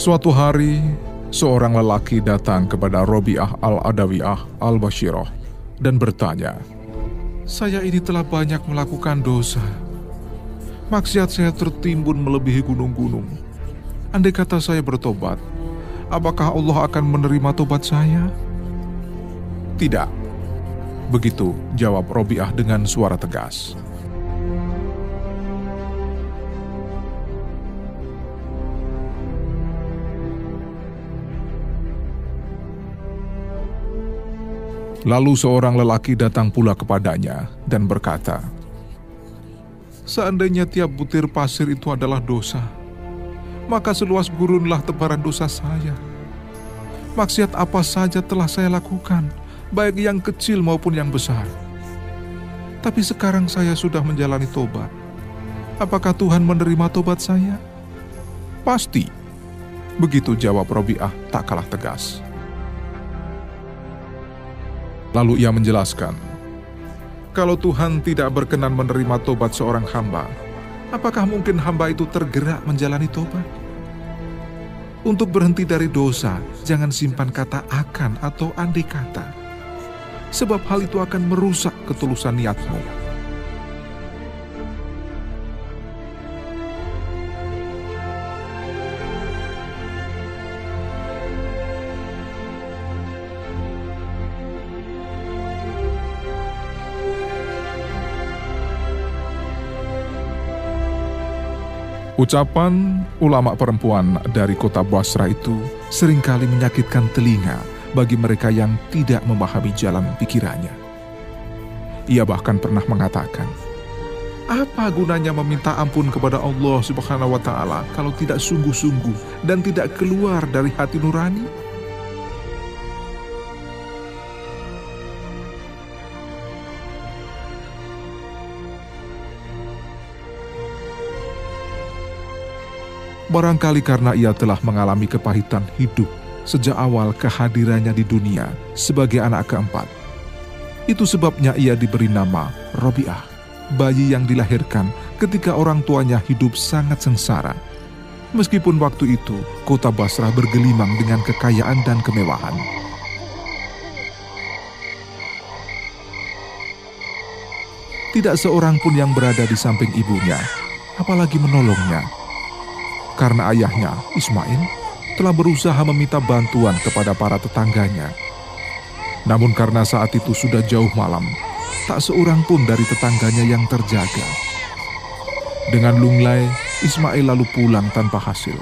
Suatu hari, seorang lelaki datang kepada Robiah al-Adawiyah al-Bashirah dan bertanya, Saya ini telah banyak melakukan dosa. Maksiat saya tertimbun melebihi gunung-gunung. Andai kata saya bertobat, apakah Allah akan menerima tobat saya? Tidak. Begitu jawab Robiah dengan suara tegas. Lalu seorang lelaki datang pula kepadanya dan berkata, Seandainya tiap butir pasir itu adalah dosa, maka seluas gurunlah tebaran dosa saya. Maksiat apa saja telah saya lakukan, baik yang kecil maupun yang besar. Tapi sekarang saya sudah menjalani tobat. Apakah Tuhan menerima tobat saya? Pasti. Begitu jawab Robiah tak kalah tegas. Lalu ia menjelaskan, kalau Tuhan tidak berkenan menerima tobat seorang hamba, apakah mungkin hamba itu tergerak menjalani tobat? Untuk berhenti dari dosa, jangan simpan kata akan atau andai kata. Sebab hal itu akan merusak ketulusan niatmu. Ucapan ulama perempuan dari kota Basra itu sering kali menyakitkan telinga bagi mereka yang tidak memahami jalan pikirannya. Ia bahkan pernah mengatakan, apa gunanya meminta ampun kepada Allah Subhanahu wa taala kalau tidak sungguh-sungguh dan tidak keluar dari hati nurani? Barangkali karena ia telah mengalami kepahitan hidup sejak awal kehadirannya di dunia sebagai anak keempat. Itu sebabnya ia diberi nama Robiah, bayi yang dilahirkan ketika orang tuanya hidup sangat sengsara. Meskipun waktu itu kota Basrah bergelimang dengan kekayaan dan kemewahan. Tidak seorang pun yang berada di samping ibunya, apalagi menolongnya karena ayahnya, Ismail, telah berusaha meminta bantuan kepada para tetangganya. Namun karena saat itu sudah jauh malam, tak seorang pun dari tetangganya yang terjaga. Dengan lunglai, Ismail lalu pulang tanpa hasil.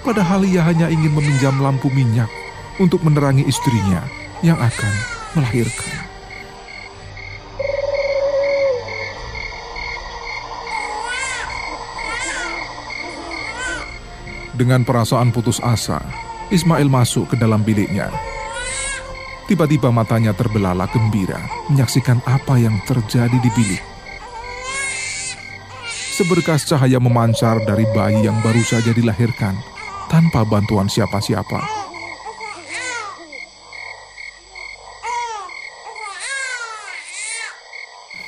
Padahal ia hanya ingin meminjam lampu minyak untuk menerangi istrinya yang akan melahirkan. Dengan perasaan putus asa, Ismail masuk ke dalam biliknya. Tiba-tiba matanya terbelalak gembira menyaksikan apa yang terjadi di bilik. Seberkas cahaya memancar dari bayi yang baru saja dilahirkan tanpa bantuan siapa-siapa.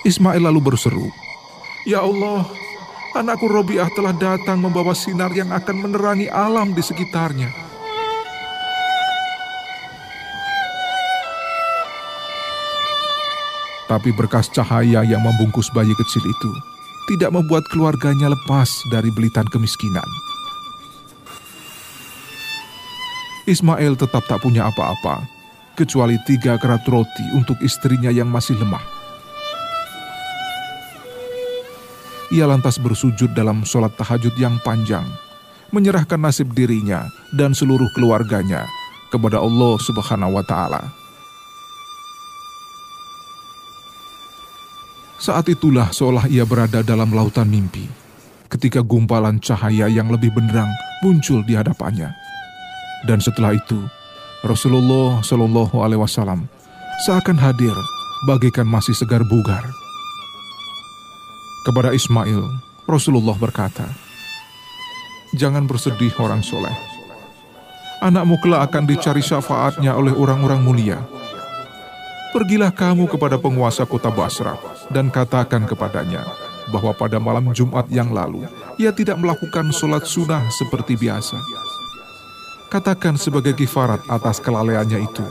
Ismail lalu berseru, "Ya Allah, Anakku Robiah telah datang membawa sinar yang akan menerangi alam di sekitarnya. Tapi berkas cahaya yang membungkus bayi kecil itu tidak membuat keluarganya lepas dari belitan kemiskinan. Ismail tetap tak punya apa-apa, kecuali tiga kerat roti untuk istrinya yang masih lemah. Ia lantas bersujud dalam sholat tahajud yang panjang, menyerahkan nasib dirinya dan seluruh keluarganya kepada Allah Subhanahu wa Ta'ala. Saat itulah seolah ia berada dalam lautan mimpi, ketika gumpalan cahaya yang lebih benderang muncul di hadapannya. Dan setelah itu, Rasulullah Shallallahu Alaihi Wasallam seakan hadir bagaikan masih segar bugar kepada Ismail, Rasulullah berkata, Jangan bersedih orang soleh. Anakmu kelak akan dicari syafaatnya oleh orang-orang mulia. Pergilah kamu kepada penguasa kota Basra dan katakan kepadanya bahwa pada malam Jumat yang lalu ia tidak melakukan sholat sunnah seperti biasa. Katakan sebagai kifarat atas kelalaiannya itu,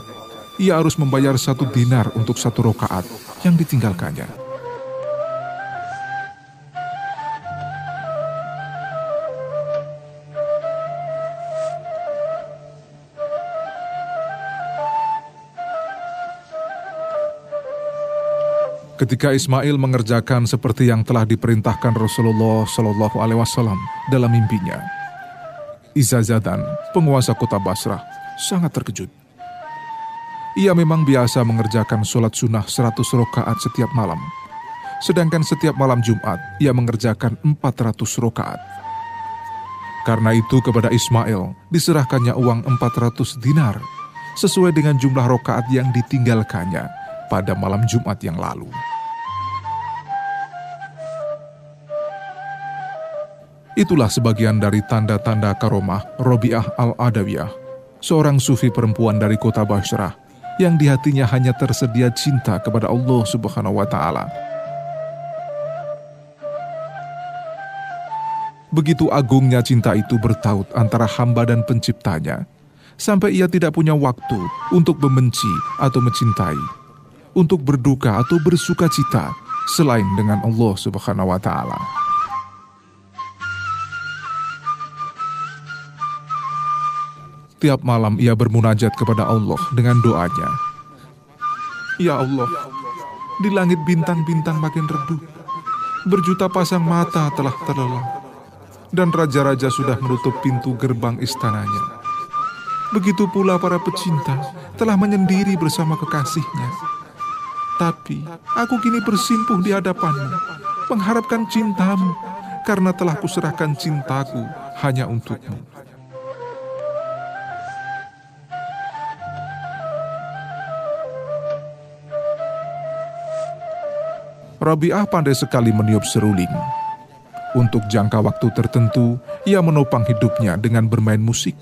ia harus membayar satu dinar untuk satu rokaat yang ditinggalkannya. Ketika Ismail mengerjakan seperti yang telah diperintahkan Rasulullah Shallallahu Alaihi Wasallam dalam mimpinya, Izazadan, penguasa kota Basrah, sangat terkejut. Ia memang biasa mengerjakan sholat sunnah 100 rakaat setiap malam, sedangkan setiap malam Jumat ia mengerjakan 400 rakaat. Karena itu kepada Ismail diserahkannya uang 400 dinar sesuai dengan jumlah rokaat yang ditinggalkannya pada malam Jumat yang lalu. Itulah sebagian dari tanda-tanda karomah Robiah al-Adawiyah, seorang sufi perempuan dari kota Basrah yang di hatinya hanya tersedia cinta kepada Allah Subhanahu wa taala. Begitu agungnya cinta itu bertaut antara hamba dan penciptanya, sampai ia tidak punya waktu untuk membenci atau mencintai, untuk berduka atau bersuka cita selain dengan Allah Subhanahu wa taala. Tiap malam ia bermunajat kepada Allah dengan doanya. Ya Allah, di langit bintang-bintang makin redup. Berjuta pasang mata telah terlelap. Dan raja-raja sudah menutup pintu gerbang istananya. Begitu pula para pecinta telah menyendiri bersama kekasihnya. Tapi aku kini bersimpuh di hadapanmu, mengharapkan cintamu, karena telah kuserahkan cintaku hanya untukmu. Rabi'ah pandai sekali meniup seruling. Untuk jangka waktu tertentu, ia menopang hidupnya dengan bermain musik.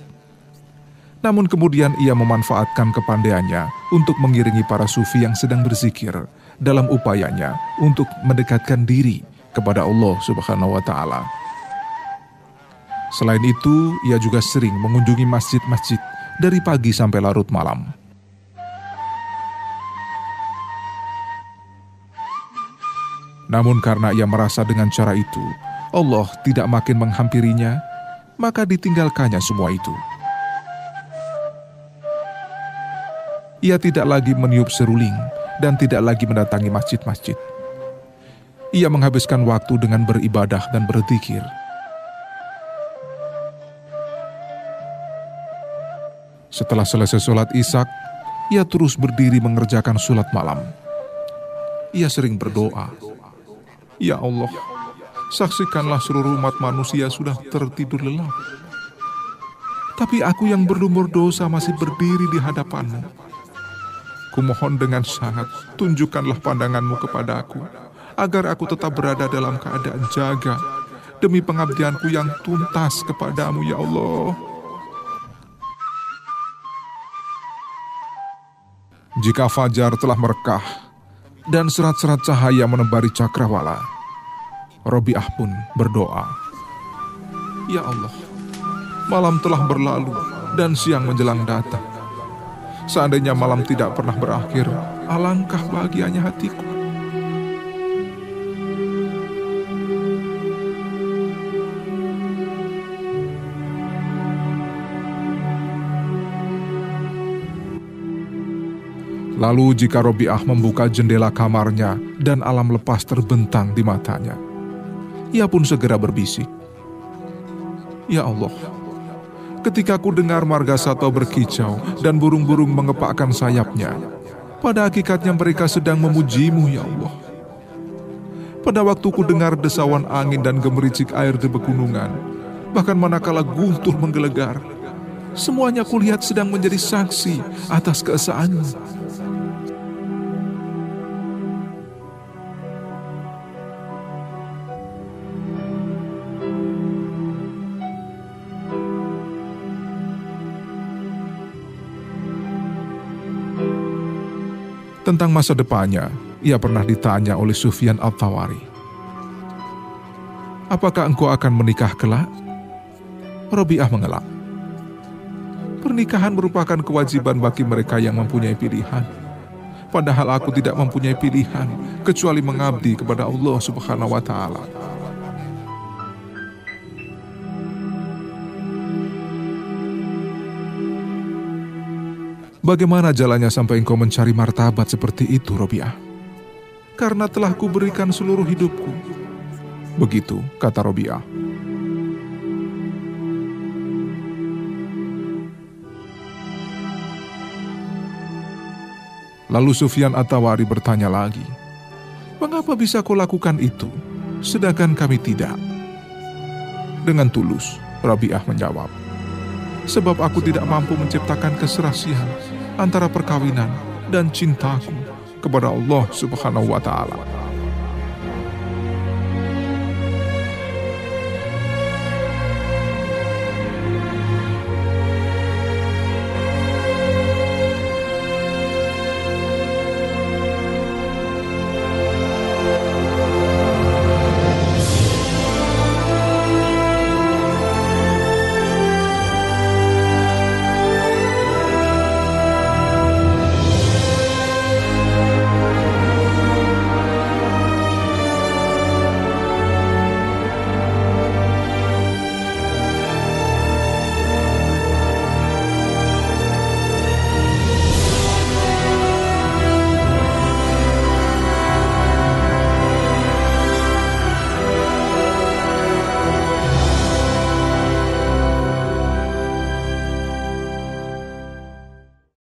Namun kemudian ia memanfaatkan kepandaiannya untuk mengiringi para sufi yang sedang berzikir dalam upayanya untuk mendekatkan diri kepada Allah Subhanahu wa taala. Selain itu, ia juga sering mengunjungi masjid-masjid dari pagi sampai larut malam. Namun karena ia merasa dengan cara itu, Allah tidak makin menghampirinya, maka ditinggalkannya semua itu. Ia tidak lagi meniup seruling dan tidak lagi mendatangi masjid-masjid. Ia menghabiskan waktu dengan beribadah dan berzikir. Setelah selesai sholat isak, ia terus berdiri mengerjakan sholat malam. Ia sering berdoa, Ya Allah, saksikanlah seluruh umat manusia sudah tertidur lelap. Tapi aku yang berlumur dosa masih berdiri di hadapanmu. Kumohon dengan sangat, tunjukkanlah pandanganmu kepada aku, agar aku tetap berada dalam keadaan jaga, demi pengabdianku yang tuntas kepadamu ya Allah. Jika fajar telah merekah, dan serat-serat cahaya menembari cakrawala. Robiah pun berdoa, Ya Allah, malam telah berlalu dan siang menjelang datang. Seandainya malam tidak pernah berakhir, alangkah bahagianya hatiku. Lalu jika Robiah membuka jendela kamarnya dan alam lepas terbentang di matanya, ia pun segera berbisik. Ya Allah, ketika ku dengar marga satwa berkicau dan burung-burung mengepakkan sayapnya, pada hakikatnya mereka sedang memujimu ya Allah. Pada waktu ku dengar desawan angin dan gemericik air di pegunungan, bahkan manakala guntur menggelegar, semuanya kulihat sedang menjadi saksi atas keesaanmu. Tentang masa depannya, ia pernah ditanya oleh Sufyan Al-Tawari. Apakah engkau akan menikah kelak? Robiah mengelak. Pernikahan merupakan kewajiban bagi mereka yang mempunyai pilihan. Padahal aku tidak mempunyai pilihan kecuali mengabdi kepada Allah Subhanahu wa taala. Bagaimana jalannya sampai engkau mencari martabat seperti itu, Robiah? Karena telah kuberikan seluruh hidupku. Begitu kata Robiah. Lalu Sufyan Atawari bertanya lagi, Mengapa bisa kau lakukan itu, sedangkan kami tidak? Dengan tulus, Rabi'ah menjawab, Sebab aku tidak mampu menciptakan keserasian antara perkawinan dan cintaku kepada Allah Subhanahu wa Ta'ala.